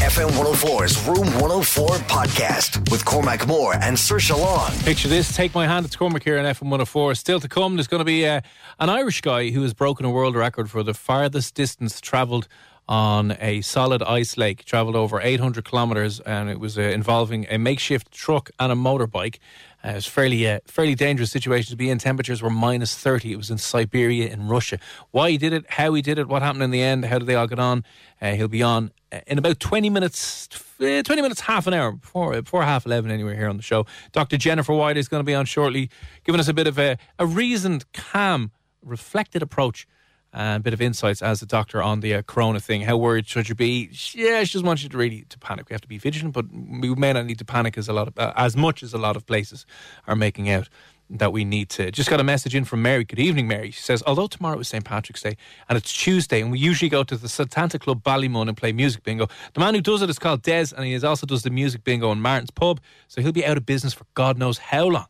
FM 104's Room 104 podcast with Cormac Moore and Sir Long. Picture this. Take my hand. It's Cormac here on FM 104. Still to come, there's going to be uh, an Irish guy who has broken a world record for the farthest distance travelled on a solid ice lake. Travelled over 800 kilometres, and it was uh, involving a makeshift truck and a motorbike. Uh, it was fairly uh, fairly dangerous situation to be in. Temperatures were minus 30. It was in Siberia in Russia. Why he did it, how he did it, what happened in the end, how did they all get on? Uh, he'll be on in about 20 minutes, uh, 20 minutes, half an hour before before half 11 anyway here on the show. Dr. Jennifer Wider is going to be on shortly, giving us a bit of a, a reasoned, calm, reflected approach and a bit of insights as a doctor on the uh, corona thing. How worried should you be? Yeah, she doesn't want you to really to panic. We have to be vigilant, but we may not need to panic as a lot of uh, as much as a lot of places are making out that we need to. Just got a message in from Mary. Good evening, Mary. She says, although tomorrow is St. Patrick's Day and it's Tuesday, and we usually go to the Santa Club Ballymun and play music bingo, the man who does it is called Des, and he also does the music bingo in Martin's Pub, so he'll be out of business for God knows how long.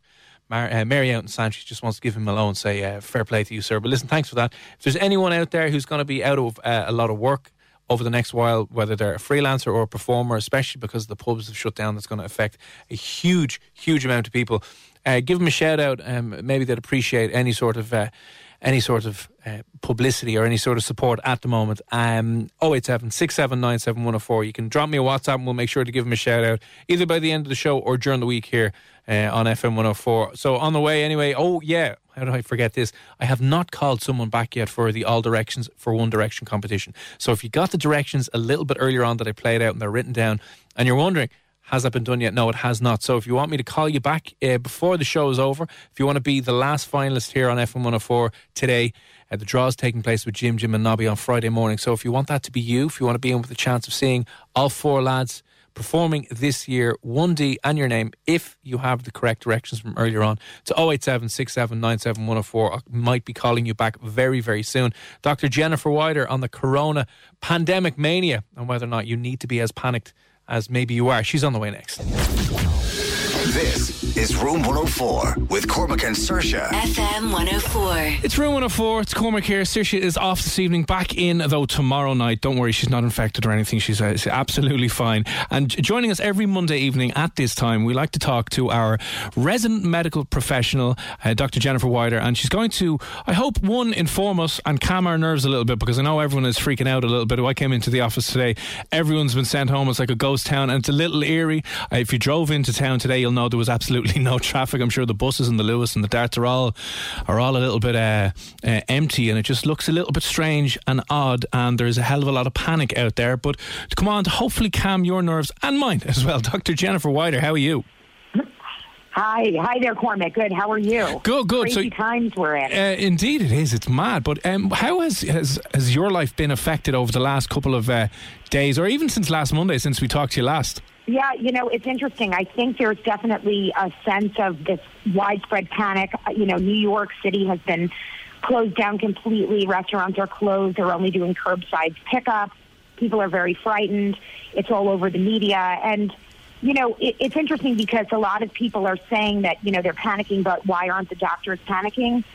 Mar- uh, Mary out in Sanchez just wants to give him a loan, say, uh, fair play to you, sir. But listen, thanks for that. If there's anyone out there who's going to be out of uh, a lot of work over the next while, whether they're a freelancer or a performer, especially because the pubs have shut down, that's going to affect a huge, huge amount of people. Uh, give them a shout out. Um, maybe they'd appreciate any sort of uh, any sort of uh, publicity or any sort of support at the moment. Um, 087 6797104. You can drop me a WhatsApp and we'll make sure to give them a shout out either by the end of the show or during the week here uh, on FM 104. So on the way anyway. Oh, yeah. How did I forget this? I have not called someone back yet for the All Directions for One Direction competition. So if you got the directions a little bit earlier on that I played out and they're written down and you're wondering, has that been done yet? No, it has not. So if you want me to call you back uh, before the show is over, if you want to be the last finalist here on FM 104 today, uh, the draw is taking place with Jim, Jim, and Nobby on Friday morning. So if you want that to be you, if you want to be in with a chance of seeing all four lads performing this year, 1D and your name, if you have the correct directions from earlier on, to 087 I might be calling you back very, very soon. Dr. Jennifer Wider on the corona pandemic mania and whether or not you need to be as panicked as maybe you are. She's on the way next. This is Room 104 with Cormac and Saoirse. FM 104. It's Room 104. It's Cormac here. Saoirse is off this evening. Back in, though, tomorrow night. Don't worry, she's not infected or anything. She's, uh, she's absolutely fine. And joining us every Monday evening at this time, we like to talk to our resident medical professional, uh, Dr. Jennifer Wider. And she's going to, I hope, one, inform us and calm our nerves a little bit because I know everyone is freaking out a little bit. I came into the office today. Everyone's been sent home. It's like a ghost town and it's a little eerie. Uh, if you drove into town today, you'll know there was absolutely no traffic. I'm sure the buses and the Luas and the Darts are all are all a little bit uh, uh, empty, and it just looks a little bit strange and odd. And there's a hell of a lot of panic out there. But to come on to hopefully calm your nerves and mine as well, Dr. Jennifer Wider. How are you? Hi, hi there, Cormac. Good. How are you? Good, good. Crazy times we're in. Uh, indeed, it is. It's mad. But um, how has, has has your life been affected over the last couple of uh, days, or even since last Monday, since we talked to you last? Yeah, you know, it's interesting. I think there's definitely a sense of this widespread panic. Uh, You know, New York City has been closed down completely. Restaurants are closed. They're only doing curbside pickup. People are very frightened. It's all over the media. And, you know, it, it's interesting because a lot of people are saying that, you know, they're panicking, but why aren't the doctors panicking?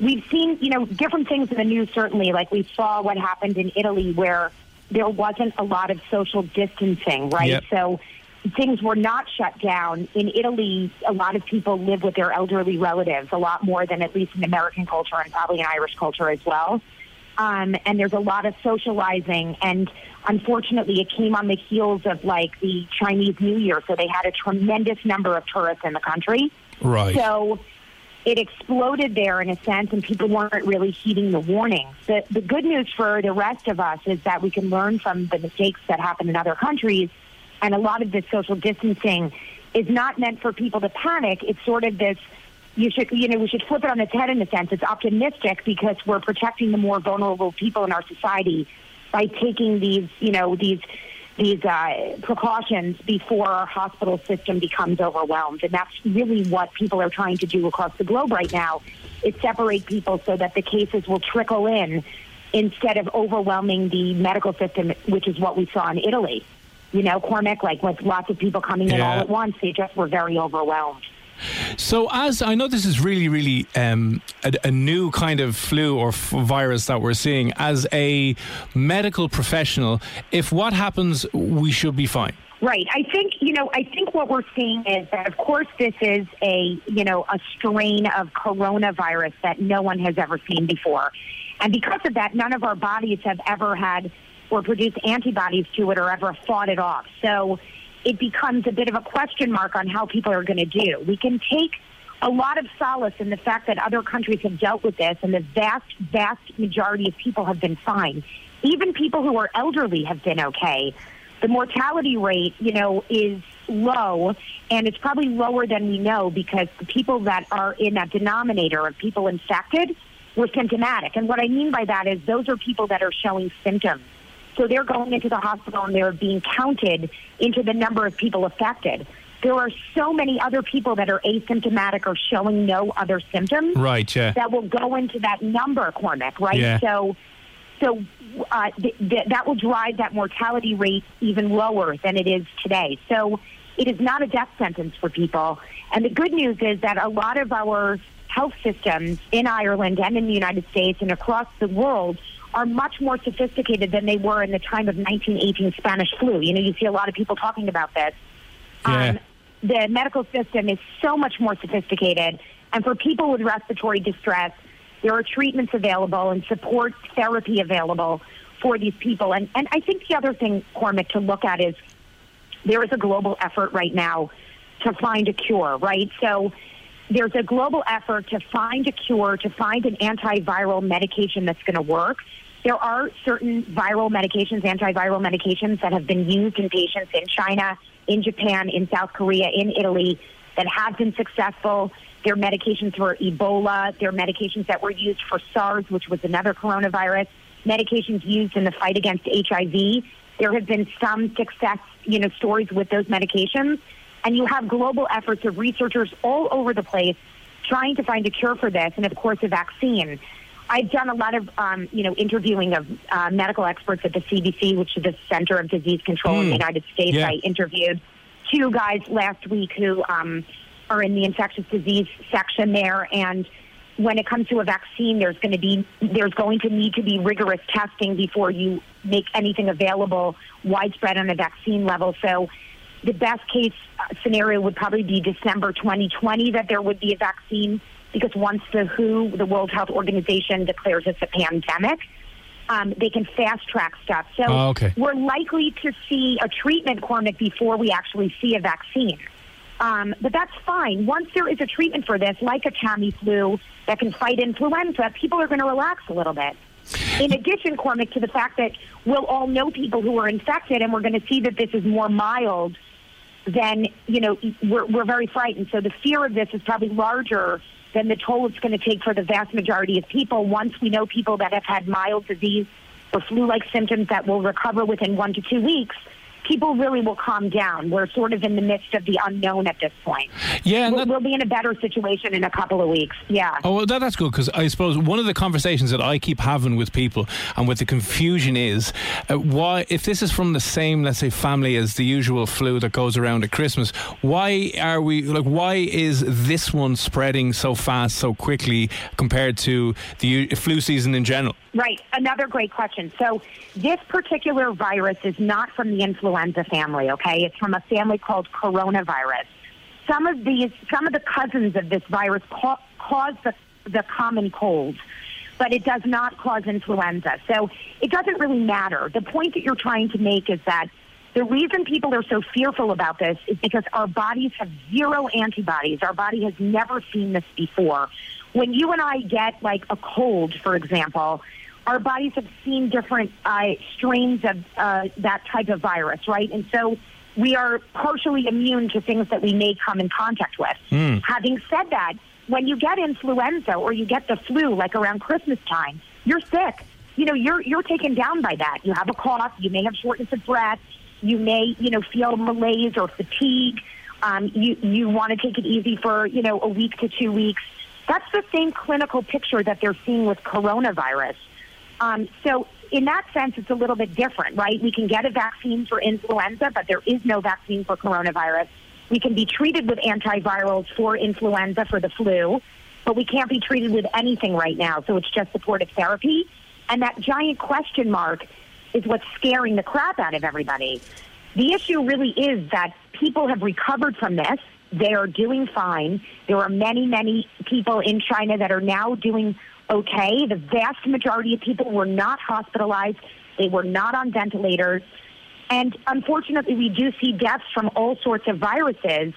We've seen, you know, different things in the news, certainly. Like we saw what happened in Italy where there wasn't a lot of social distancing, right? Yep. So things were not shut down. In Italy, a lot of people live with their elderly relatives, a lot more than at least in American culture and probably in Irish culture as well. um, and there's a lot of socializing. And unfortunately, it came on the heels of like the Chinese New Year, so they had a tremendous number of tourists in the country. Right. So it exploded there in a sense, and people weren't really heeding the warnings. The, the good news for the rest of us is that we can learn from the mistakes that happen in other countries, and a lot of this social distancing is not meant for people to panic. It's sort of this. You should, you know, we should flip it on its head in a sense. It's optimistic because we're protecting the more vulnerable people in our society by taking these, you know, these these uh, precautions before our hospital system becomes overwhelmed. And that's really what people are trying to do across the globe right now is separate people so that the cases will trickle in instead of overwhelming the medical system, which is what we saw in Italy. You know, Cormac, like with lots of people coming in Yeah. all at once, they just were very overwhelmed. So, as I know, this is really, really um, a, a new kind of flu or f- virus that we're seeing. As a medical professional, if what happens, we should be fine. Right. I think, you know, I think what we're seeing is that, of course, this is a, you know, a strain of coronavirus that no one has ever seen before. And because of that, none of our bodies have ever had or produce antibodies to it or ever fought it off. So it becomes a bit of a question mark on how people are going to do. We can take a lot of solace in the fact that other countries have dealt with this and the vast, vast majority of people have been fine. Even people who are elderly have been okay. The mortality rate, you know, is low and it's probably lower than we know because the people that are in that denominator of people infected were symptomatic. And what I mean by that is those are people that are showing symptoms. So they're going into the hospital and they're being counted into the number of people affected. There are so many other people that are asymptomatic or showing no other symptoms Right, yeah. that will go into that number, Cormac, right? Yeah. So, so uh, th- th- that will drive that mortality rate even lower than it is today. So it is not a death sentence for people. And the good news is that a lot of our health systems in Ireland and in the United States and across the world are much more sophisticated than they were in the time of 1918 Spanish flu. You know, you see a lot of people talking about this. Yeah. Um, the medical system is so much more sophisticated. And for people with respiratory distress, there are treatments available and support therapy available for these people. And, and I think the other thing, Cormac, to look at is there is a global effort right now to find a cure, right? So there's a global effort to find a cure, to find an antiviral medication that's going to work. There are certain viral medications, antiviral medications that have been used in patients in China, in Japan, in South Korea, in Italy that have been successful. There are medications for Ebola. There are medications that were used for SARS, which was another coronavirus. Medications used in the fight against HIV. There have been some success, you know, stories with those medications. And you have global efforts of researchers all over the place trying to find a cure for this, and of course, a vaccine. I've done a lot of, um, you know, interviewing of uh, medical experts at the CDC, which is the Center of Disease Control in the United States. Yeah. I interviewed two guys last week who um, are in the infectious disease section there, and when it comes to a vaccine, there's going to be there's going to need to be rigorous testing before you make anything available widespread on a vaccine level. So the best case uh, scenario would probably be December 2020 that there would be a vaccine because once the WHO, the World Health Organization, declares it's a pandemic, um, they can fast track stuff. So Oh, okay. we're likely to see a treatment, Cormac, before we actually see a vaccine. Um, but that's fine. Once there is a treatment for this, like a Tamiflu that can fight influenza, people are going to relax a little bit. In addition, Cormac, to the fact that we'll all know people who are infected and we're going to see that this is more mild, then, you know, we're, we're very frightened. So the fear of this is probably larger than the toll it's going to take for the vast majority of people once we know people that have had mild disease or flu-like symptoms that will recover within one to two weeks. People really will calm down. We're sort of in the midst of the unknown at this point. Yeah, We'll, that- we'll be in a better situation in a couple of weeks. Yeah. Oh, well, that, that's good because I suppose one of the conversations that I keep having with people and with the confusion is uh, why, if this is from the same, let's say, family as the usual flu that goes around at Christmas, why are we like? Why is this one spreading so fast, so quickly compared to the flu season in general? Right. Another great question. So, this particular virus is not from the influenza family, okay? It's from a family called coronavirus. Some of these, some of the cousins of this virus ca- cause the, the common cold. but it does not cause influenza. So it doesn't really matter. The point that you're trying to make is that the reason people are so fearful about this is because our bodies have zero antibodies. Our body has never seen this before. When you and I get like a cold, for example, our bodies have seen different uh, strains of uh, that type of virus, right? And so we are partially immune to things that we may come in contact with. Having said that, when you get influenza or you get the flu, like around Christmas time, you're sick. You know, you're you're taken down by that. You have a cough. You may have shortness of breath. You may, you know, feel malaise or fatigue. Um, you you want to take it easy for you know a week to two weeks. That's the same clinical picture that they're seeing with coronavirus. Um, so in that sense, it's a little bit different, right? We can get a vaccine for influenza, but there is no vaccine for coronavirus. We can be treated with antivirals for influenza, for the flu, but we can't be treated with anything right now. So it's just supportive therapy. And that giant question mark is what's scaring the crap out of everybody. The issue really is that people have recovered from this. They are doing fine. There are many, many people in China that are now doing okay. The vast majority of people were not hospitalized. They were not on ventilators. And unfortunately, we do see deaths from all sorts of viruses.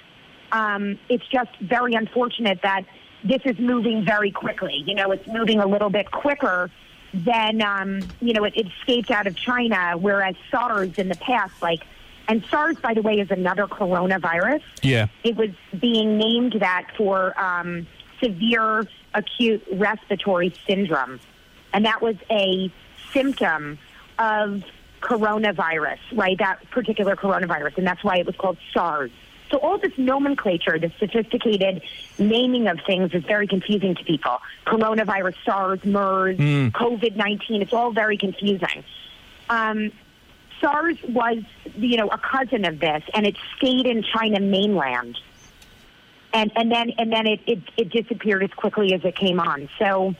Um, it's just very unfortunate that this is moving very quickly. You know, it's moving a little bit quicker than, um, you know, it, it escaped out of China, whereas SARS in the past, like, and SARS, by the way, is another coronavirus. Yeah. It was being named that for um, severe acute respiratory syndrome. And that was a symptom of coronavirus, right? That particular coronavirus. And that's why it was called SARS. So all this nomenclature, the sophisticated naming of things is very confusing to people. Coronavirus, SARS, MERS, COVID-19, it's all very confusing. Um, SARS was, you know, a cousin of this, and it stayed in China mainland, and and then and then it, it it disappeared as quickly as it came on. So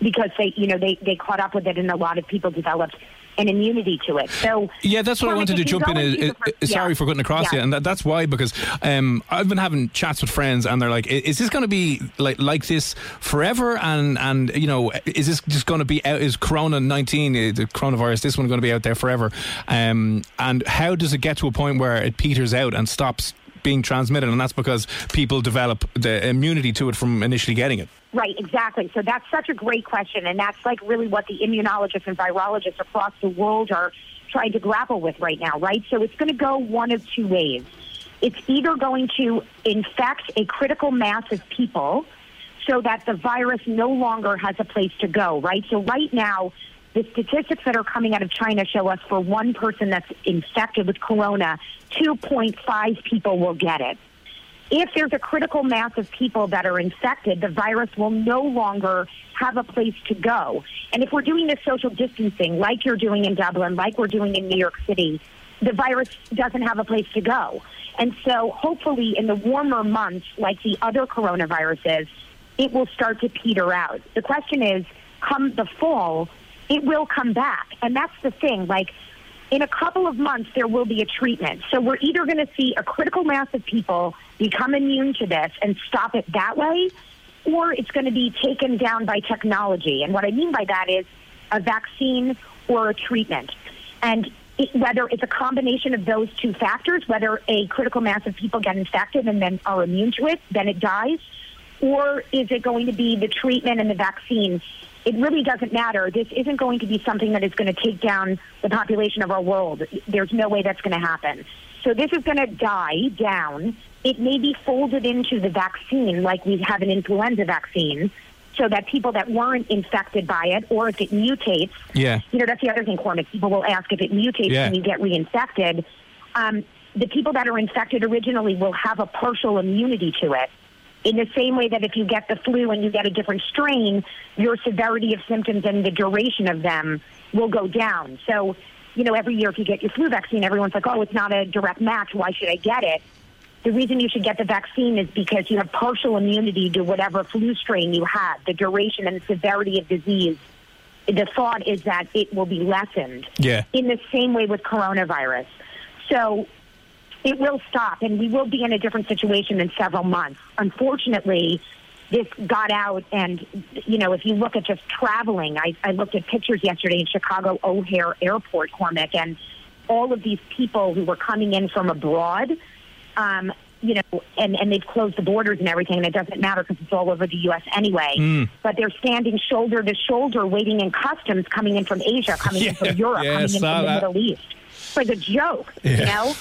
because they, you know, they they caught up with it, and a lot of people developed an immunity to it. So Yeah, that's what I wanted to jump in. Is, first- is- sorry yeah. for cutting across Yeah. you, and that, that's why because um, I've been having chats with friends, and they're like, "Is this going to be like like this forever?" And and you know, is this just going to be out? Is Corona nineteen, uh, the coronavirus, this one going to be out there forever? Um, and how does it get to a point where it peters out and stops being transmitted? And that's because people develop the immunity to it from initially getting it. Right, exactly. So that's such a great question, and that's like really what the immunologists and virologists across the world are trying to grapple with right now, right? So it's going to go one of two ways. It's either going to infect a critical mass of people so that the virus no longer has a place to go, right? So right now, the statistics that are coming out of China show us for one person that's infected with corona, 2.5 people will get it if there's a critical mass of people that are infected, the virus will no longer have a place to go. And if we're doing this social distancing, like you're doing in Dublin, like we're doing in New York City, the virus doesn't have a place to go. And so hopefully in the warmer months, like the other coronaviruses, it will start to peter out. The question is, come the fall, it will come back. And that's the thing. Like, in a couple of months, there will be a treatment. So we're either going to see a critical mass of people become immune to this and stop it that way, or it's going to be taken down by technology. And what I mean by that is a vaccine or a treatment. And it, whether it's a combination of those two factors, whether a critical mass of people get infected and then are immune to it, then it dies, or is it going to be the treatment and the vaccine? It really doesn't matter. This isn't going to be something that is going to take down the population of our world. There's no way that's going to happen. So this is going to die down. It may be folded into the vaccine like we have an influenza vaccine so that people that weren't infected by it or if it mutates, Yeah. you know, that's the other thing, Cormac. People will ask if it mutates Yeah. and you get reinfected. Um, the people that are infected originally will have a partial immunity to it. In the same way that if you get the flu and you get a different strain, your severity of symptoms and the duration of them will go down. So, you know, every year if you get your flu vaccine, everyone's like, oh, it's not a direct match. Why should I get it? The reason you should get the vaccine is because you have partial immunity to whatever flu strain you have. The duration and the severity of disease, the thought is that it will be lessened. Yeah. In the same way with coronavirus. So it will stop and we will be in a different situation in several months. Unfortunately, this got out and you know if you look at just traveling I, I looked at pictures yesterday in chicago o'hare airport cormac and all of these people who were coming in from abroad um, you know and, and they've closed the borders and everything and it doesn't matter because it's all over the us anyway. Mm. but they're standing shoulder to shoulder waiting in customs coming in from asia coming in from europe yeah, coming in from the middle east. For the joke you know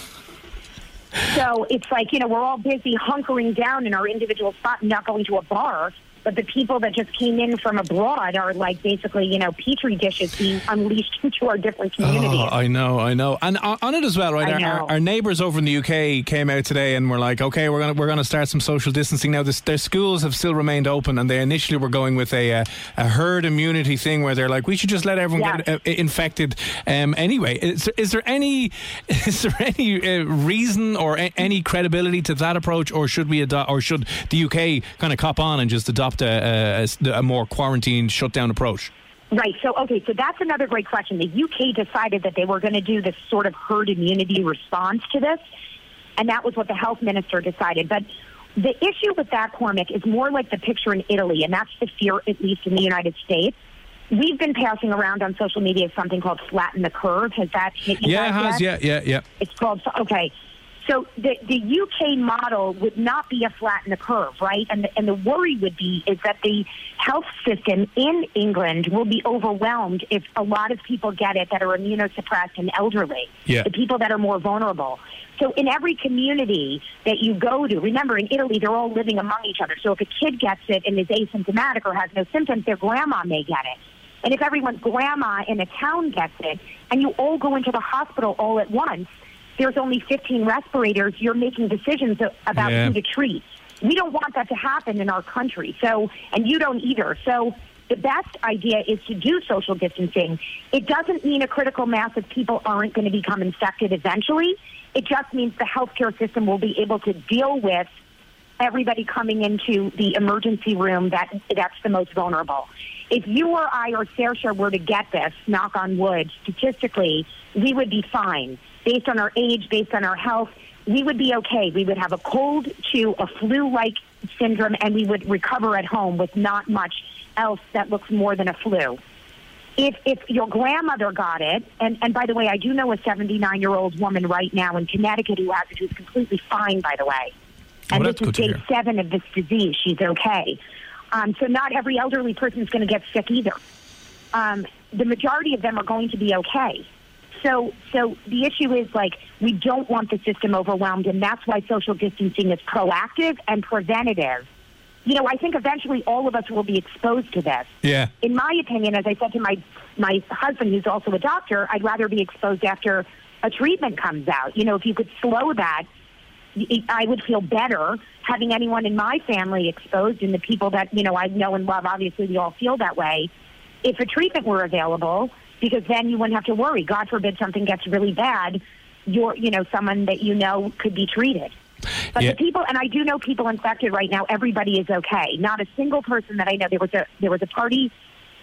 so it's like, you know, we're all busy hunkering down in our individual spot and not going to a bar. But the people that just came in from abroad are like basically, you know, petri dishes being unleashed into our different communities. Oh, I know, I know, and on, it as well, right? Our, our, neighbours over in the UK came out today and were like, "Okay, we're gonna we're gonna start some social distancing now." This, their schools have still remained open, and they initially were going with a uh, a herd immunity thing where they're like, "We should just let everyone Yeah. get uh, infected." Um, anyway, is, is there any is there any uh, reason or a, any credibility to that approach, or should we adopt, or should the UK kind of cop on and just adopt a, a, a, a more quarantined, shutdown approach? Right. So, okay. So that's another great question. The UK decided that they were going to do this sort of herd immunity response to this, and that was what the health minister decided. But the issue with that, Cormac, is more like the picture in Italy, and that's the fear, at least in the United States. We've been passing around on social media something called flatten the curve. Has that hit you Yeah, it has. yet? Yeah, yeah, yeah. It's called okay. So the the UK model would not be a flatten the curve, right? And the, and the worry would be is that the health system in England will be overwhelmed if a lot of people get it that are immunosuppressed and elderly, Yeah. the people that are more vulnerable. So in every community that you go to, remember in Italy they're all living among each other. So if a kid gets it and is asymptomatic or has no symptoms, their grandma may get it. And if everyone's grandma in a town gets it, and you all go into the hospital all at once, there's only 15 respirators. You're making decisions about Yeah. who to treat. We don't want that to happen in our country. So, and you don't either. So, the best idea is to do social distancing. It doesn't mean a critical mass of people aren't going to become infected eventually. It just means the healthcare system will be able to deal with everybody coming into the emergency room that that's the most vulnerable. If you or I or Saoirse were to get this, knock on wood, statistically, we would be fine. Based on our age, based on our health, we would be okay. We would have a cold to a flu-like syndrome, and we would recover at home with not much else that looks more than a flu. If if your grandmother got it, and, and by the way, I do know a 79 year old woman right now in Connecticut who has it, who's completely fine, by the way. And Well, this is day seven of this disease. She's okay. Um, so not every elderly person is going to get sick either. Um, the majority of them are going to be okay. So, so the issue is like we don't want the system overwhelmed, and that's why social distancing is proactive and preventative. You know, I think eventually all of us will be exposed to this Yeah. in my opinion, as I said to my my husband, who's also a doctor, I'd rather be exposed after a treatment comes out. You know, if you could slow that, I would feel better having anyone in my family exposed, and the people that you know I know and love. Obviously, we all feel that way. If a treatment were available, because then you wouldn't have to worry. God forbid something gets really bad, you're you know someone that you know could be treated. But Yeah. the people, and I do know people infected right now. Everybody is okay. Not a single person that I know. There was a there was a party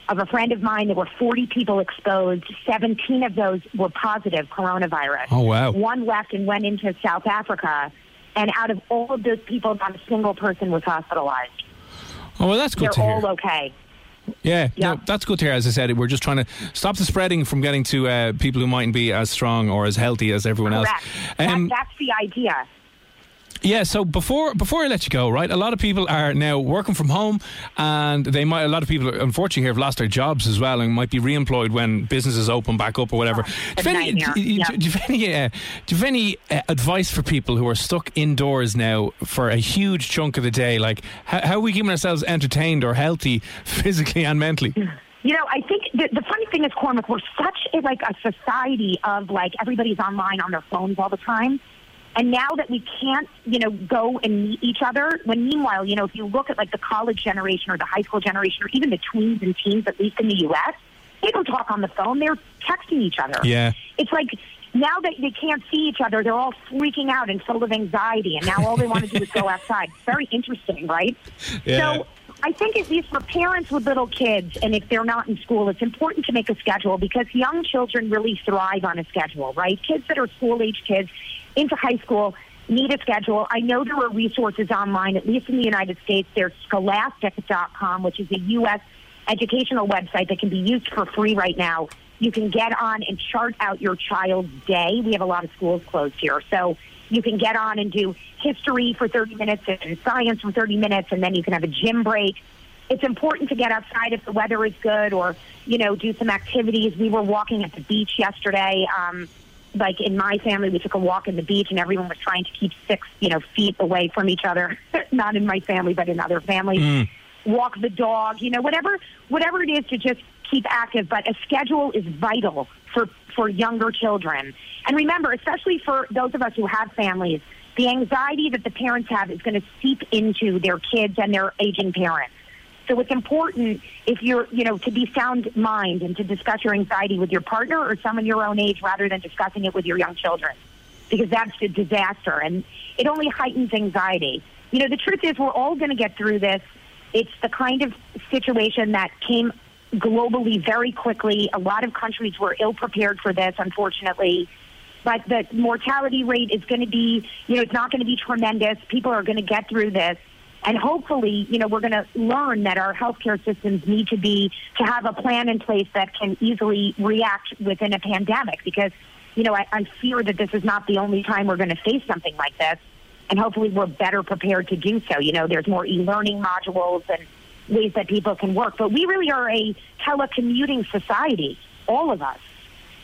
of a friend of mine. There were 40 people exposed. 17 of those were positive coronavirus. Oh, wow. One left and went into South Africa. And out of all of those people, not a single person was hospitalized. Oh well, that's good They're to hear. all okay. Yeah, Yeah. no, that's good to hear. As I said, we're just trying to stop the spreading from getting to uh, people who mightn't be as strong or as healthy as everyone Correct. else. Um, that, that's the idea. Yeah. So before before I let you go, right? A lot of people are now working from home, and they might. A lot of people, unfortunately, here have lost their jobs as well, and might be re-employed when businesses open back up or whatever. a do, you have any, do, Yeah. do you have any, uh, do you have any uh, advice for people who are stuck indoors now for a huge chunk of the day? Like, how, how are we keeping ourselves entertained or healthy, physically and mentally? You know, I think the, the funny thing is, Cormac, we're such a, like a society of like everybody's online on their phones all the time. And now that we can't, you know, go and meet each other, when meanwhile, you know, if you look at like the college generation or the high school generation or even the tweens and teens, at least in the U.S., they don't talk on the phone. They're texting each other. Yeah. It's like now that they can't see each other, they're all freaking out and full of anxiety. And now all they want to do is go outside. It's very interesting, right? Yeah. So I think at least for parents with little kids, and if they're not in school, it's important to make a schedule because young children really thrive on a schedule, right? Kids that are school age kids into high school, need a schedule. I know there are resources online, at least in the United States. There's scholastic.com, which is a U.S. educational website that can be used for free right now. You can get on and chart out your child's day. We have a lot of schools closed here. So you can get on and do history for 30 minutes and science for 30 minutes, and then you can have a gym break. It's important to get outside if the weather is good or, you know, do some activities. We were walking at the beach yesterday. Um, like in my family, we took a walk in the beach and everyone was trying to keep six, you know, feet away from each other. Not in my family, but in other families. Mm. Walk the dog, you know, whatever, whatever it is to just keep active. But a schedule is vital for for younger children. And remember, especially for those of us who have families, the anxiety that the parents have is going to seep into their kids and their aging parents. So it's important if you're, you know, to be sound mind and to discuss your anxiety with your partner or someone your own age rather than discussing it with your young children. Because that's a disaster and it only heightens anxiety. You know, the truth is we're all going to get through this. It's the kind of situation that came globally very quickly. A lot of countries were ill prepared for this, unfortunately. But the mortality rate is going to be, you know, it's not going to be tremendous. People are going to get through this. And hopefully, you know, we're going to learn that our healthcare systems need to be to have a plan in place that can easily react within a pandemic. Because, you know, I, I fear that this is not the only time we're going to face something like this. And hopefully, we're better prepared to do so. You know, there's more e-learning modules and ways that people can work. But we really are a telecommuting society, all of us.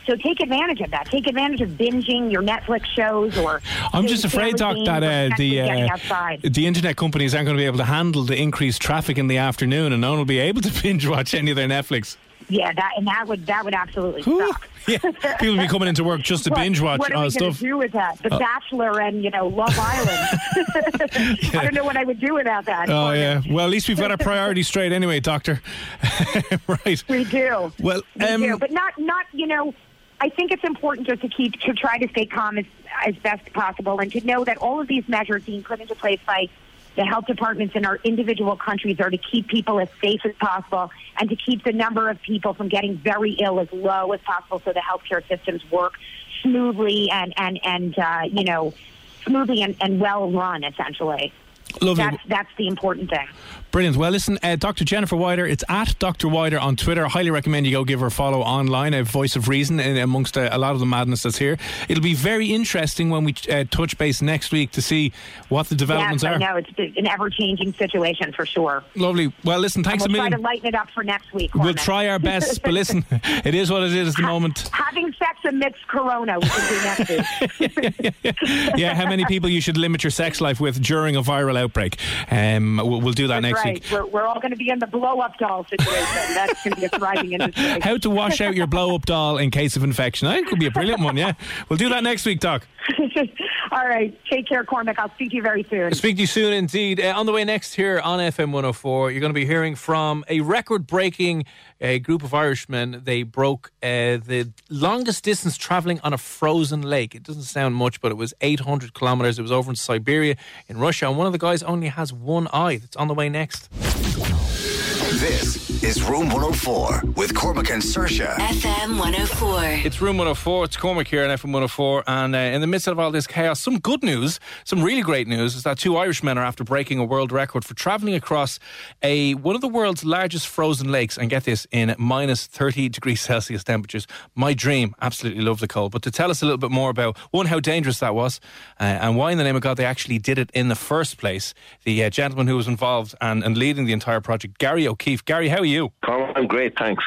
So take advantage of that. Take advantage of binging your Netflix shows or. I'm just afraid, Doc, that uh, the uh, the internet companies aren't going to be able to handle the increased traffic in the afternoon, and no one will be able to binge watch any of their Netflix. Yeah, that and that would that would absolutely Ooh, suck. yeah, people will be coming into work just to binge watch What are uh, we going stuff. to do with that? The Bachelor and you know Love Island. I don't know what I would do without that. Oh yeah. Well, at least we've got our priorities straight anyway, Doctor. right. We do. Well, we um, do, but not not you know. I think it's important just to keep to try to stay calm as as best possible, and to know that all of these measures being put into place by the health departments in our individual countries are to keep people as safe as possible and to keep the number of people from getting very ill as low as possible, so the healthcare systems work smoothly and and and uh, you know smoothly and, and well run. Essentially, Lovely. that's that's the important thing. Brilliant. Well, listen, uh, Dr. Jennifer Wider, it's at Dr. Wider on Twitter. I highly recommend you go give her a follow online, a voice of reason in, amongst uh, a lot of the madness that's here. It'll be very interesting when we uh, touch base next week to see what the developments yes, I are. know it's an ever changing situation for sure. Lovely. Well, listen, thanks we'll a try to lighten it up for next week. We'll Cormac. try our best, but listen, it is what it is at the moment. Having sex amidst Corona, we can do next week. yeah, how many people you should limit your sex life with during a viral outbreak? Um, we'll, we'll do that That's next right. Week. We're, we're all going to be in the blow up doll situation. That's going to be a thriving industry. How to wash out your blow up doll in case of infection. I think it could be a brilliant one, yeah. We'll do that next week, Doc. all right. Take care, Cormac. I'll speak to you very soon. Speak to you soon indeed. Uh, on the way next here on FM 104, you're going to be hearing from a record breaking uh, group of Irishmen. They broke uh, the longest distance traveling on a frozen lake. It doesn't sound much, but it was 800 kilometers. It was over in Siberia in Russia. And one of the guys only has one eye. That's on the way next. This is Room 104 with Cormac and Saoirse. FM 104. It's Room 104. It's Cormac here on FM 104. And uh, in the midst of all this chaos, some good news, some really great news, is that two Irishmen are after breaking a world record for travelling across a one of the world's largest frozen lakes. And get this, in minus 30 degrees Celsius temperatures. My dream. Absolutely love the cold. But to tell us a little bit more about, one, how dangerous that was, uh, and why in the name of God they actually did it in the first place, the uh, gentleman who was involved and, and leading the entire project, Gary O'Keefe. Gary, how are you? I'm great, thanks.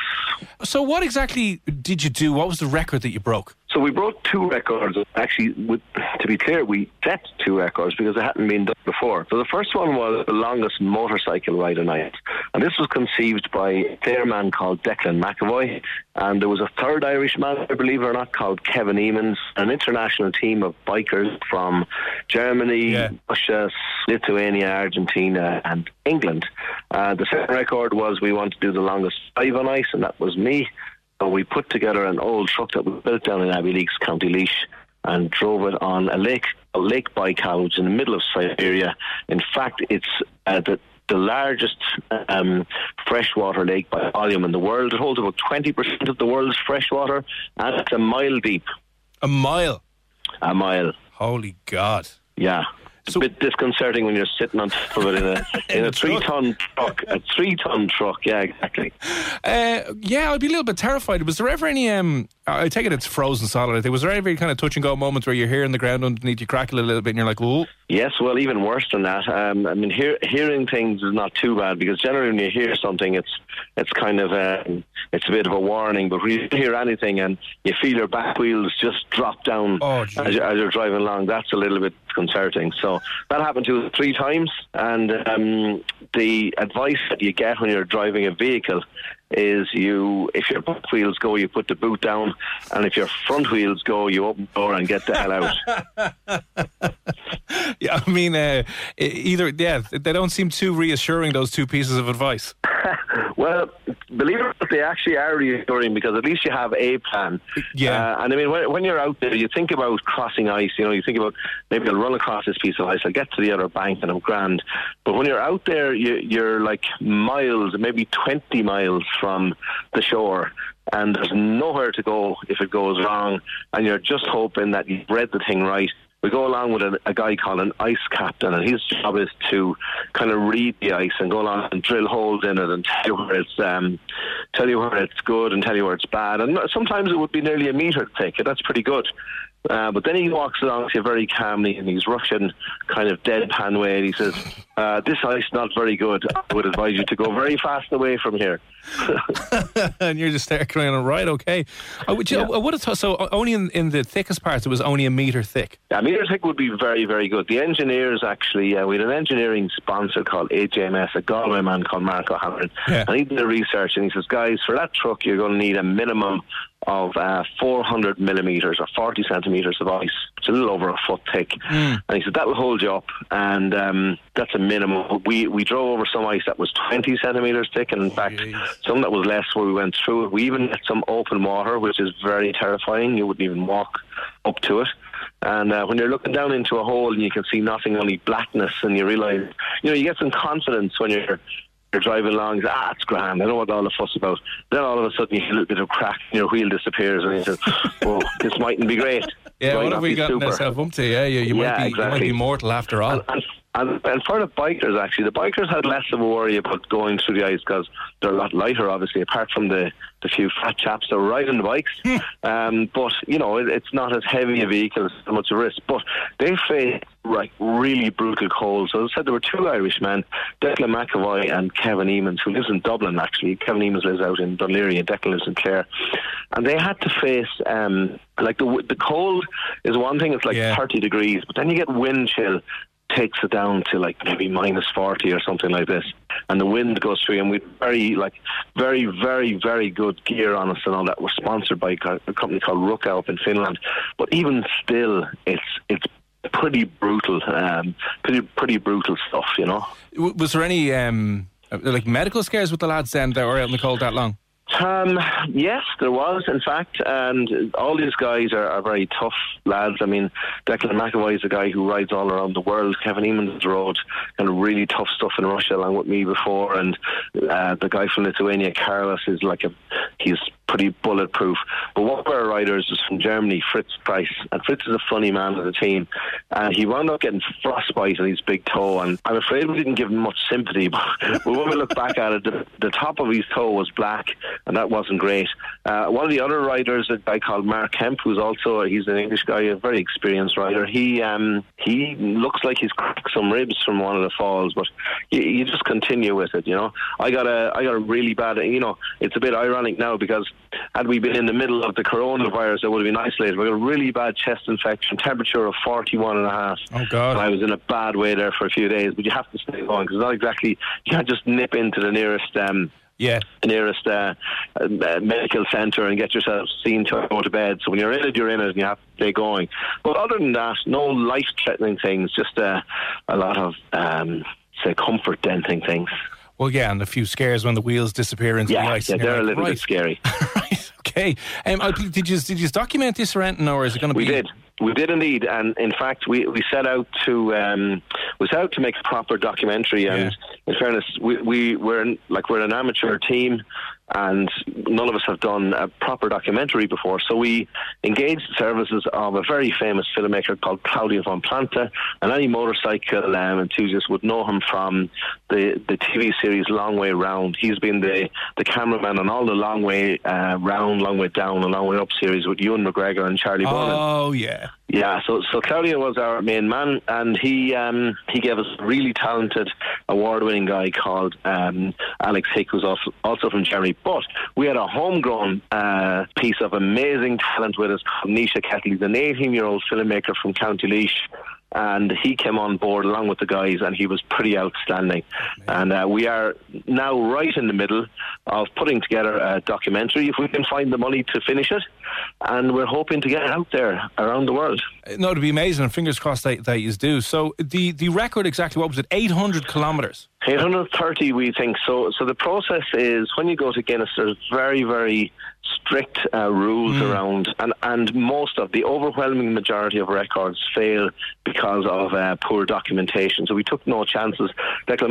So, what exactly did you do? What was the record that you broke? So we broke two records. Actually, with, to be clear, we set two records because it hadn't been done before. So the first one was the longest motorcycle ride a night. And this was conceived by a man called Declan McAvoy. And there was a third Irishman, I believe it or not, called Kevin Eamons, an international team of bikers from Germany, Yeah. Russia, Lithuania, Argentina, and England. Uh, the second record was we wanted to do the longest drive on ice, and that was me. So we put together an old truck that we built down in Abbeyleix, County Laois, and drove it on a lake, a Lake Baikal, which is in the middle of Siberia. In fact, it's uh, the the largest um, freshwater lake by volume in the world. It holds about 20% of the world's freshwater, and it's a mile deep. A mile. A mile. Holy God. Yeah. It's So- a bit disconcerting when you're sitting on top of it in a in a three ton truck. A three ton truck, yeah, exactly. Uh, yeah, I'd be a little bit terrified. Was there ever any? Um, I take it it's frozen solid. I think. Was there any kind of touch and go moments where you're hearing the ground underneath you crackle a little bit, and you're like, "Oh, Yes, well, even worse than that. Um, I mean, hear, hearing things is not too bad because generally when you hear something, it's it's kind of um, it's a bit of a warning. But when you hear anything and you feel your back wheels just drop down Oh, as, you- as you're driving along, that's a little bit concerning. So that happened to us three times, and um, the advice that you get when you're driving a vehicle is you if your back wheels go you put the boot down and if your front wheels go you open the door and get the hell out yeah." I mean, uh, either yeah, they don't seem too reassuring. Those two pieces of advice. Well, believe it or not, they actually are reassuring because at least you have a plan. Yeah. Uh, and I mean, when, when you're out there, you think about crossing ice. You know, you think about maybe I'll run across this piece of ice, I'll get to the other bank, and I'm grand. But when you're out there, you, you're like miles, maybe 20 miles from the shore. And there's nowhere to go if it goes wrong, and you're just hoping that you've read the thing right. We go along with a, a guy called an ice captain, and his job is to kind of read the ice and go along and drill holes in it and tell you where it's um, tell you where it's good and tell you where it's bad. And sometimes it would be nearly a meter thick, that's pretty good. Uh, but then he walks along to you very calmly in his Russian kind of deadpan way, and he says, uh, "This ice is not very good. I would advise you to go very fast away from here." and you're just there crying, right, okay. I would, you Yeah. I would have thought, so only in, in the thickest parts, it was only a metre thick. Yeah, meter thick would be very, very good. The engineers actually, uh, we had an engineering sponsor called HMS, a Galway man called Mark O'Halloran, Yeah. and he did the research and he says, guys, for that truck, you're going to need a minimum of uh, 400 millimetres or 40 centimetres of ice. It's a little over a foot thick. And he said, that will hold you up, and um, that's a minimum. We, we drove over some ice that was 20 centimetres thick, and in fact, some that was less where we went through it. We even had some open water, which is very terrifying. You wouldn't even walk up to it. And uh, when you're looking down into a hole and you can see nothing, only blackness, and you realise, you know, you get some confidence when you're you're driving along. Say, ah, it's grand. I know what all the fuss about. Then all of a sudden you hear a little bit of crack, and your wheel disappears, and you say, "Well, this mightn't be great." Yeah, Might what have we gotten super." ourselves up to? Yeah, you, you, Yeah, might be, you might be mortal after all. And, and, and for the bikers, actually, the bikers had less of a worry about going through the ice because they're a lot lighter, obviously, apart from the, the few fat chaps that were riding the bikes. um, but, you know, it, it's not as heavy a vehicle, it's not much a risk. But they face like really brutal cold. So as I said, there were two Irishmen, Declan McAvoy and Kevin Eamons, who lives in Dublin, actually. Kevin Eamons lives out in Dún Laoghaire and Declan lives in Clare. And they had to face, um, like, the, the cold is one thing, it's like Yeah. 30 degrees, but then you get wind chill takes it down to like maybe minus 40 or something like this and the wind goes through and we very like very very very good gear on us and all that we're sponsored by a company called Rukka up in Finland but even still it's it's pretty brutal um pretty pretty brutal stuff you know Was there any um, uh, like medical scares with the lads then that were out in the cold that long? Um, yes, there was, in fact, and all these guys are, are very tough lads. I mean, Declan McAvoy is a guy who rides all around the world. Kevin Eamons rode kind of really tough stuff in Russia along with me before, and uh, the guy from Lithuania, Carlos, is like a he's pretty bulletproof. But one of our riders is from Germany, Fritz Price, and Fritz is a funny man of the team, and he wound up getting frostbite on his big toe, and I'm afraid we didn't give him much sympathy. But when we look back at it, the, the top of his toe was black, and that wasn't great. Uh, one of the other riders, a guy called Mark Kemp, who's also he's an English guy, a very experienced rider. He um, he looks like he's cracked some ribs from one of the falls, but you, you just continue with it. You know, I got a I got a really bad. You know, it's a bit ironic now because had we been in the middle of the coronavirus, I would have been isolated. We got a really bad chest infection, temperature of 41 and a half. Oh, God. And I was in a bad way there for a few days, but you have to stay going because it's not exactly you can't just nip into the nearest. Um, Yeah. nearest uh, uh, medical centre and get yourself seen to go to bed. So when you're in it, you're in it, and you have to stay going. But other than that, no life-threatening things. Just uh, a lot of um, say comfort-denting things. Well, yeah, and a few scares when the wheels disappear into the ice. yeah, they're a little right. bit scary. right. Okay. Um, did you did you document this renting or is it going to be? We did. We did indeed, and in fact, we, we set out to um, we set out to make a proper documentary. And in fairness, we we we're an, like we're an amateur team. And none of us have done a proper documentary before. So we engaged the services of a very famous filmmaker called Claudio von Planta, and any motorcycle um, enthusiast would know him from the, the TV series Long Way Round. He's been the, the cameraman on all the Long Way uh, Round, Long Way Down, and Long Way Up series with Ewan McGregor and Charley Boorman. Oh yeah. Yeah, so so Claudio was our main man, and he um, he gave us a really talented, award-winning guy called um, Alex Hick, who's also, also from Germany. But we had a homegrown uh, piece of amazing talent with us Nisha Kettle. He's an 18-year-old filmmaker from County Laois and he came on board along with the guys, and he was pretty outstanding. And uh, we are now right in the middle of putting together a documentary, if we can find the money to finish it, and we're hoping to get it out there around the world. No, it'd be amazing, and fingers crossed that, that you do. So the the record exactly what was it? Eight hundred kilometres. 830, we think. So, so the process is when you go to Guinness, there's very, very strict uh, rules Hmm. around, and, and most of the overwhelming majority of records fail because of uh, poor documentation. So we took no chances. Declan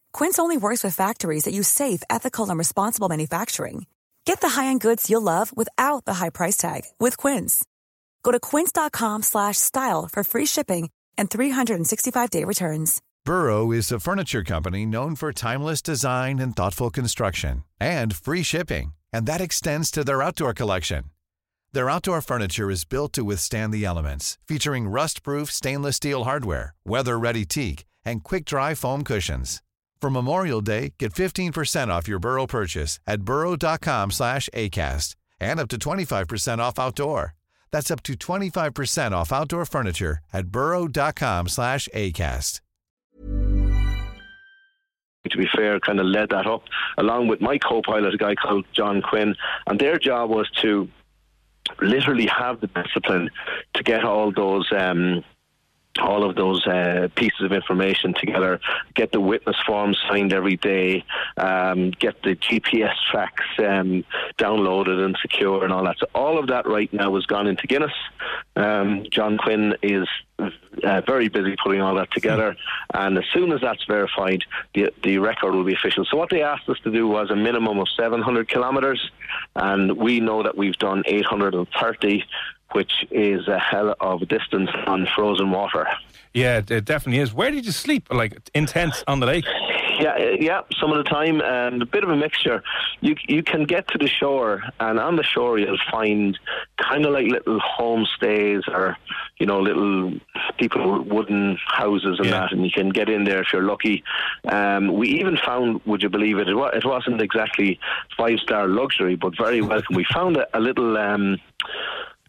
Quince only works with factories that use safe, ethical, and responsible manufacturing. Get the high-end goods you'll love without the high price tag with Quince. Go to quince.com slash style for free shipping and 365-day returns. Burrow is a furniture company known for timeless design and thoughtful construction and free shipping, and that extends to their outdoor collection. Their outdoor furniture is built to withstand the elements, featuring rust-proof stainless steel hardware, weather-ready teak, and quick-dry foam cushions. For Memorial Day, get 15% off your Burrow purchase at burrow.com slash ACAST and up to 25% off outdoor. That's up to 25% off outdoor furniture at burrow.com slash ACAST. to be fair, kind of led that up, along with my co-pilot, a guy called John Quinn, and their job was to literally have the discipline to get all those. Um, all of those uh, pieces of information together, get the witness forms signed every day, um, get the GPS tracks um, downloaded and secure and all that. So all of that right now has gone into Guinness. Um, John Quinn is uh, very busy putting all that together, and as soon as that's verified, the, the record will be official. So what they asked us to do was a minimum of 700 kilometres, and we know that we've done 830 which is a hell of a distance on frozen water. Yeah, it it definitely is. Where did you sleep? Like in tents on the lake? Yeah, yeah. Some of the time, and a bit of a mixture. You you can get to the shore, and on the shore you'll find kind of like little homestays or you know little people wooden houses and Yeah. that, and you can get in there if you're lucky. Um, we even found, would you believe it? It, wa- it wasn't exactly five star luxury, but very welcome. we found a, a little. Um,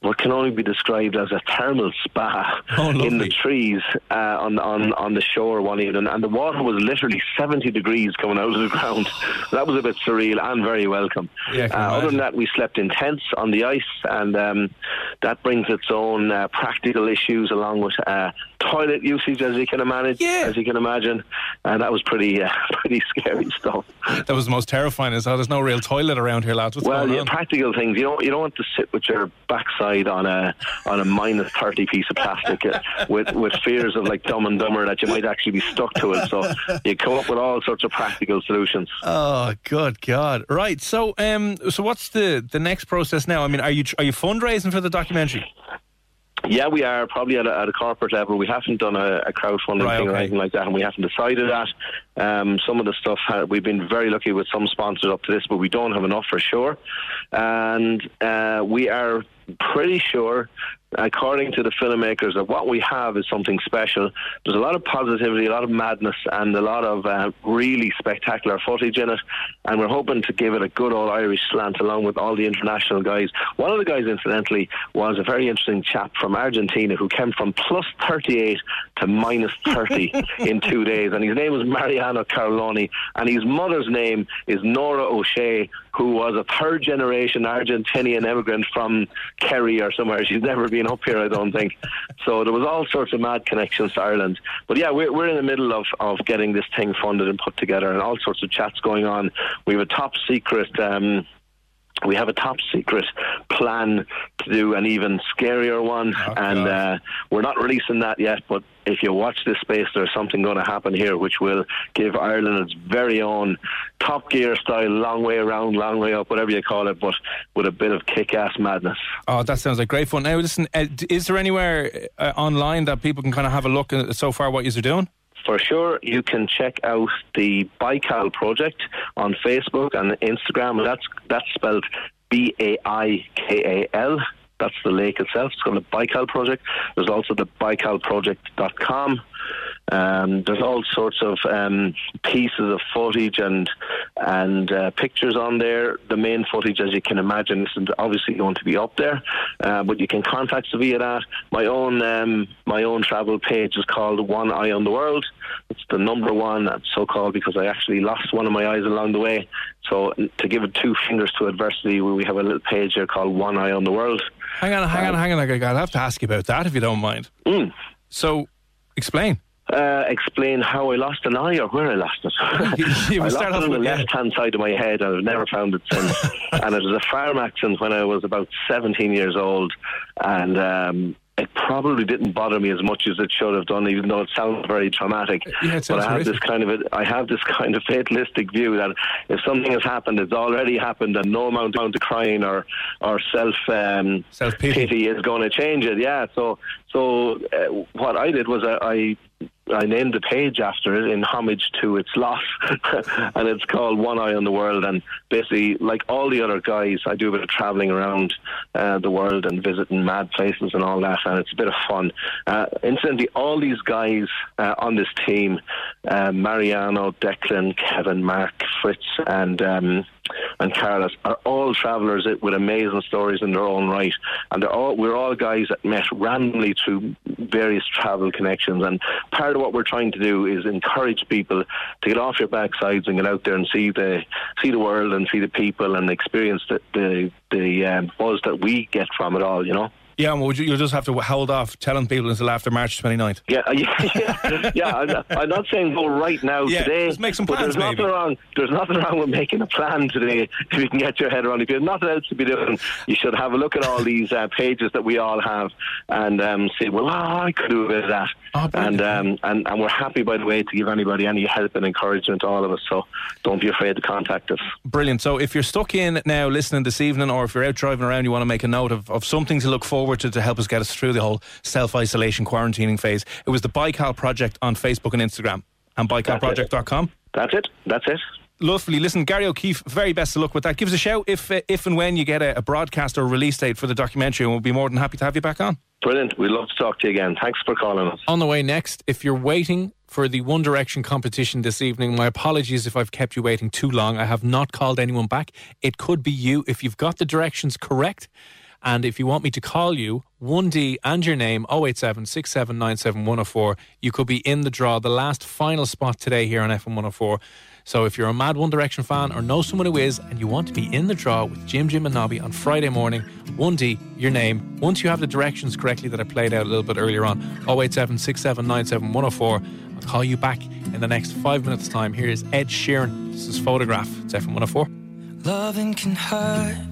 what can only be described as a thermal spa Oh, in the trees uh, on on on the shore one evening, and the water was literally seventy degrees coming out of the ground. that was a bit surreal and very welcome. Yeah, uh, other than that, we slept in tents on the ice, and um, that brings its own uh, practical issues along with uh, toilet usage, as you can imagine. Yeah. As you can imagine, and that was pretty uh, pretty scary stuff. That was the most terrifying. Is how there's no real toilet around here, lads. What's Well, yeah, practical things. You don't you don't want to sit with your backside on a on a minus thirty piece of plastic uh, with with fears of like Dumb and Dumber that you might actually be stuck to it. So you come up with all sorts of practical solutions. Oh, good God! Right. So, um, so what's the the next process now? I mean, are you are you fundraising for the documentary? Yeah, we are probably at a, at a corporate level. We haven't done a, a crowdfunding Right, thing or anything like that, and we haven't decided that. Um, some of the stuff uh, we've been very lucky with some sponsors up to this, but we don't have enough for sure. And uh, we are pretty sure, according to the filmmakers, that what we have is something special. There's a lot of positivity, a lot of madness, and a lot of uh, really spectacular footage in it. And we're hoping to give it a good old Irish slant along with all the international guys. One of the guys, incidentally, was a very interesting chap from Argentina who came from plus 38 to minus 30 in two days. And his name was Mariano Carloni. And his mother's name is Nora O'Shea, who was a third generation Argentinian immigrant from Kerry or somewhere. She's never been up here, I don't think. So there was all sorts of mad connections to Ireland. But yeah, we're, we're in the middle of, of getting this thing funded and put together and all sorts of chats going on. We have a top secret. Um, we have a top secret plan to do an even scarier one, and uh, we're not releasing that yet. But if you watch this space, there's something going to happen here which will give Ireland its very own Top Gear style, long way around, long way up, whatever you call it, but with a bit of kick-ass madness. Oh, that sounds like great fun. Now, listen, uh, is there anywhere uh, online that people can kind of have a look at so far what you're doing? For sure, you can check out the Baikal project on Facebook and Instagram. That's that's spelled B A I K A L. That's the lake itself. It's called the Baikal Project. There's also the BaikalProject.com. Um, there's all sorts of um, pieces of footage and and uh, pictures on there. The main footage, as you can imagine, isn't obviously going to be up there, uh, but you can contact us via that. My own um, my own travel page is called One Eye on the World. It's the number one, so called because I actually lost one of my eyes along the way. So to give it two fingers to adversity, we have a little page here called One Eye on the World. Hang on, hang on, hang on. I gotta- have to ask you about that if you don't mind. Mm. So, explain. Uh, explain how I lost an eye or where I lost it. I lost it on the left hand side of my head and I've never found it since. and it was a farm accident when I was about 17 years old. And um, it probably didn't bother me as much as it should have done, even though it sounds very traumatic. Yeah, but I have this kind of a, I have this kind of fatalistic view that if something has happened, it's already happened, and no amount of crying or or self um, Self pity. is going to change it. Yeah. So so uh, what I did was I. I I named the page after it in homage to its loss, and it's called One Eye on the World. And basically, like all the other guys, I do a bit of traveling around uh, the world and visiting mad places and all that, and it's a bit of fun. Uh, incidentally, all these guys uh, on this team, uh, Mariano, Declan, Kevin, Mark, Fritz, and um, and Carlos are all travellers with amazing stories in their own right, and all we're all guys that met randomly through various travel connections. And part of what we're trying to do is encourage people to get off your backsides and get out there and see the see the world and see the people and experience the the, the um, buzz that we get from it all. You know. Yeah, well, you- you'll just have to hold off telling people until after March 29th. Yeah, yeah, yeah. yeah I'm, not, I'm not saying go right now Yeah, today. just make some but plans, There's nothing wrong. There's nothing wrong with making a plan today. If you can get your head around, it. if you have nothing else to be doing, you should have a look at all these uh, pages that we all have and um, say, well, oh, I could do a bit of that. Oh, and, um, and and we're happy, by the way, to give anybody any help and encouragement to all of us. So don't be afraid to contact us. Brilliant. So if you're stuck in now listening this evening, or if you're out driving around, you want to make a note of, of something to look forward to to help us get us through the whole self isolation quarantining phase. It was the Baikal Project on Facebook and Instagram and baikalproject.com. That's it. That's it. Lovely. Listen, Gary O'Keefe, very best of luck with that. Give us a shout if uh, if and when you get a, a broadcast or release date for the documentary, and we'll be more than happy to have you back on. Brilliant. We'd love to talk to you again. Thanks for calling us. On the way next, if you're waiting for the One Direction competition this evening, my apologies if I've kept you waiting too long. I have not called anyone back. It could be you if you've got the directions correct. And if you want me to call you, 1D and your name, 087 6797 you could be in the draw, the last final spot today here on FM 104. So if you're a mad One Direction fan or know someone who is and you want to be in the draw with Jim, Jim and Nobby on Friday morning, 1D, your name. Once you have the directions correctly that I played out a little bit earlier on, 087 6797 104, I'll call you back in the next five minutes' time. Here is Ed Sheeran. This is Photograph. It's FM 104. Loving can hurt.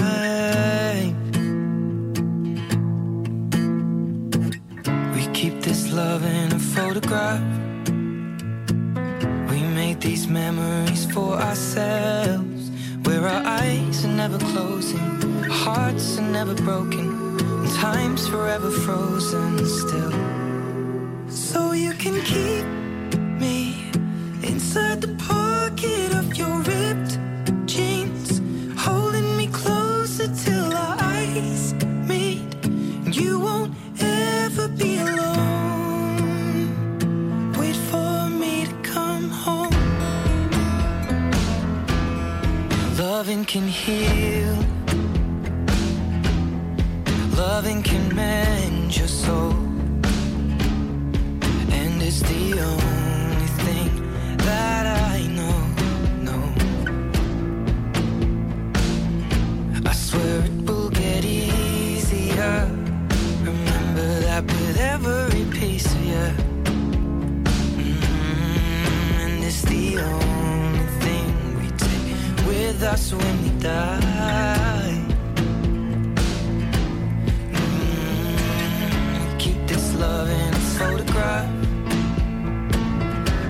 Memories for ourselves, where our eyes are never closing, hearts are never broken, and time's forever frozen still. So you can keep me inside the pocket Loving can heal. Loving can mend your soul. Die. Mm, keep this love in a photograph.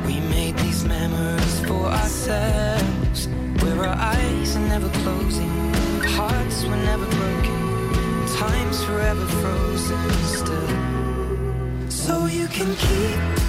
We made these memories for ourselves, where our eyes are never closing, hearts were never broken, time's forever frozen still. So you can keep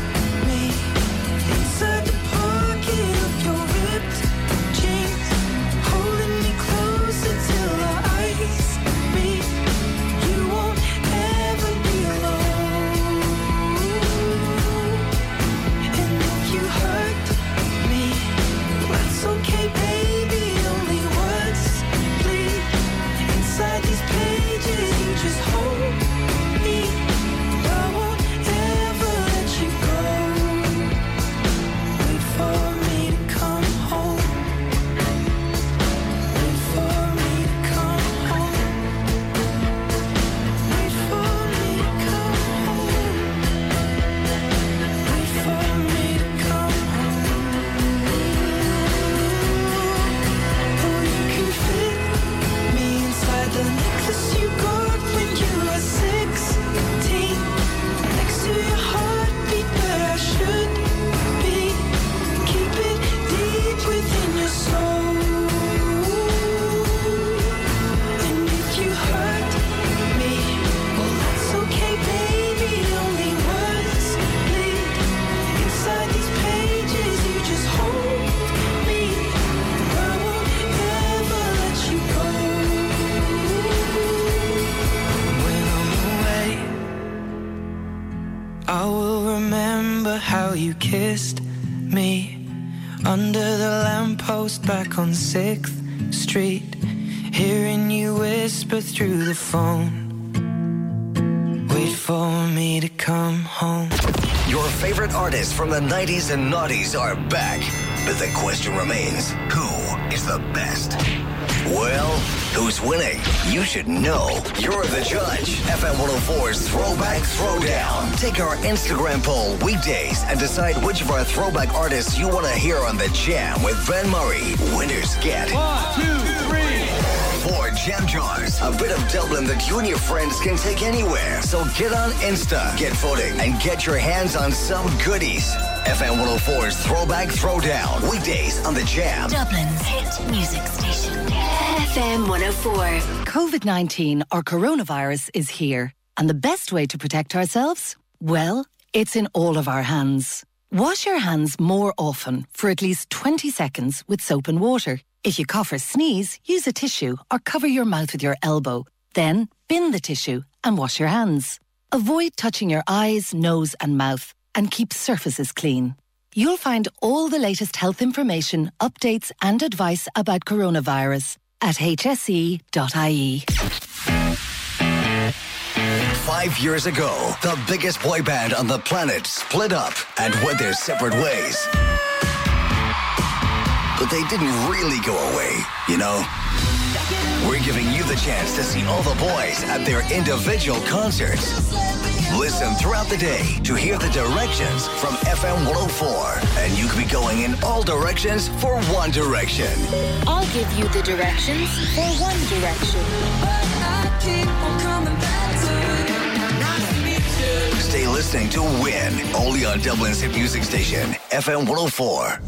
the phone. Wait for me to come home. Your favorite artists from the 90s and noughties are back. But the question remains who is the best? Well, who's winning? You should know. You're the judge. FM 104's Throwback Throwdown. Take our Instagram poll weekdays and decide which of our throwback artists you want to hear on the jam with Ben Murray. Winners get One, two, three. Four jam jars. A bit of Dublin that you and your friends can take anywhere. So get on Insta, get voting, and get your hands on some goodies. FM 104's Throwback Throwdown. Weekdays on the Jam. Dublin's hit music station. FM 104. COVID 19 or coronavirus is here. And the best way to protect ourselves? Well, it's in all of our hands. Wash your hands more often for at least 20 seconds with soap and water. If you cough or sneeze, use a tissue or cover your mouth with your elbow. Then bin the tissue and wash your hands. Avoid touching your eyes, nose, and mouth and keep surfaces clean. You'll find all the latest health information, updates, and advice about coronavirus at hse.ie. Five years ago, the biggest boy band on the planet split up and went their separate ways. But they didn't really go away, you know? We're giving you the chance to see all the boys at their individual concerts. Listen throughout the day to hear the directions from FM 104, and you could be going in all directions for One Direction. I'll give you the directions for One Direction. Stay listening to Win, only on Dublin's hit music station, FM 104.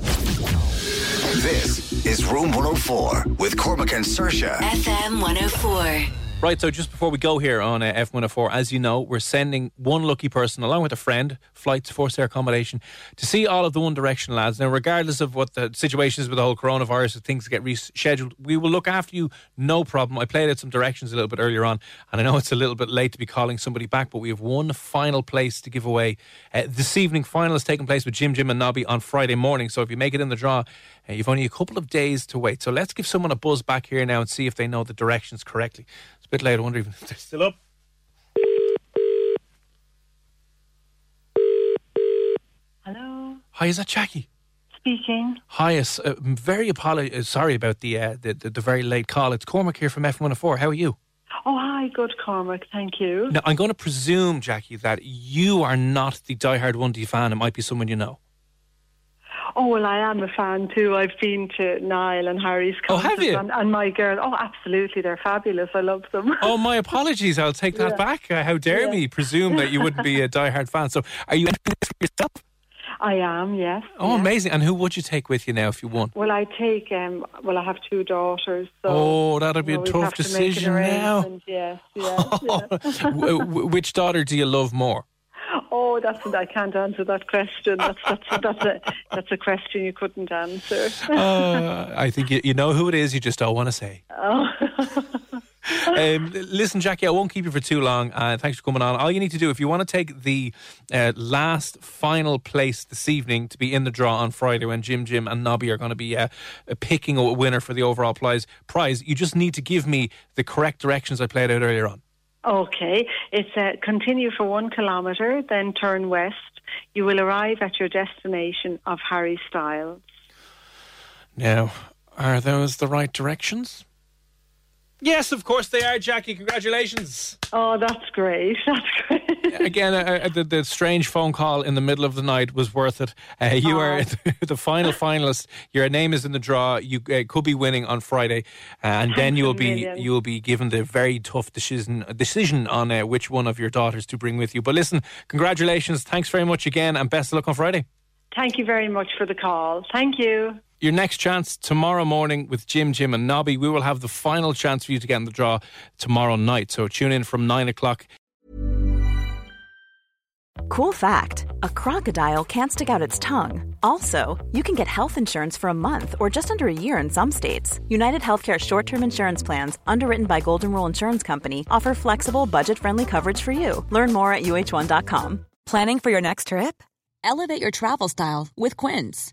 This is Room 104 with Cormac and Saoirse. FM 104. Right, so just before we go here on uh, F104, as you know, we're sending one lucky person along with a friend, flights, forced air accommodation, to see all of the One Direction lads. Now, regardless of what the situation is with the whole coronavirus, if things get rescheduled, we will look after you, no problem. I played out some directions a little bit earlier on, and I know it's a little bit late to be calling somebody back, but we have one final place to give away. Uh, this evening, final is taking place with Jim Jim and Nobby on Friday morning, so if you make it in the draw, uh, you've only a couple of days to wait. So let's give someone a buzz back here now and see if they know the directions correctly. It's a bit late. I wonder if they're still up. Hello, Hi, is that Jackie? speaking. Hi, uh, I'm very apolo- uh, sorry about the, uh, the, the the very late call. It's Cormac here from F104. How are you? Oh, hi, good Cormac. Thank you. Now, I'm going to presume, Jackie, that you are not the diehard 1D fan. It might be someone you know. Oh, well, I am a fan too. I've been to Niall and Harry's Oh, have concerts you? And, and my girl. Oh, absolutely. They're fabulous. I love them. Oh, my apologies. I'll take that Yeah. back. Uh, how dare Yeah. me presume that you wouldn't be a diehard fan. So, are you for yourself? I am, yes. Oh, yes. amazing. And who would you take with you now if you won? Well, I take, um, well, I have two daughters. So, Oh, that'll be you know, a tough have to decision now. Yes, yes, yes. Which daughter do you love more? Oh, that's I can't answer that question. That's that's that's a that's a question you couldn't answer. Uh, I think you, you know who it is. You just don't want to say. Oh. Um, listen, Jackie, I won't keep you for too long. Uh, thanks for coming on. All you need to do, if you want to take the uh, last final place this evening to be in the draw on Friday when Jim Jim and Nobby are going to be uh, picking a winner for the overall prize, prize, you just need to give me the correct directions I played out earlier on. Okay, it's uh, continue for one kilometre, then turn west. You will arrive at your destination of Harry Styles. Now, are those the right directions? Yes, of course they are, Jackie. Congratulations. Oh, that's great. That's great. Again, uh, uh, the, the strange phone call in the middle of the night was worth it. Uh, you are the final finalist. Your name is in the draw. You uh, could be winning on Friday, uh, and then you will be you will be given the very tough decision decision on uh, which one of your daughters to bring with you. But listen, congratulations. Thanks very much again, and best of luck on Friday. Thank you very much for the call. Thank you. Your next chance tomorrow morning with Jim, Jim, and Nobby. We will have the final chance for you to get in the draw tomorrow night. So tune in from nine o'clock. Cool fact a crocodile can't stick out its tongue. Also, you can get health insurance for a month or just under a year in some states. United Healthcare short term insurance plans, underwritten by Golden Rule Insurance Company, offer flexible, budget friendly coverage for you. Learn more at uh1.com. Planning for your next trip? Elevate your travel style with Quince.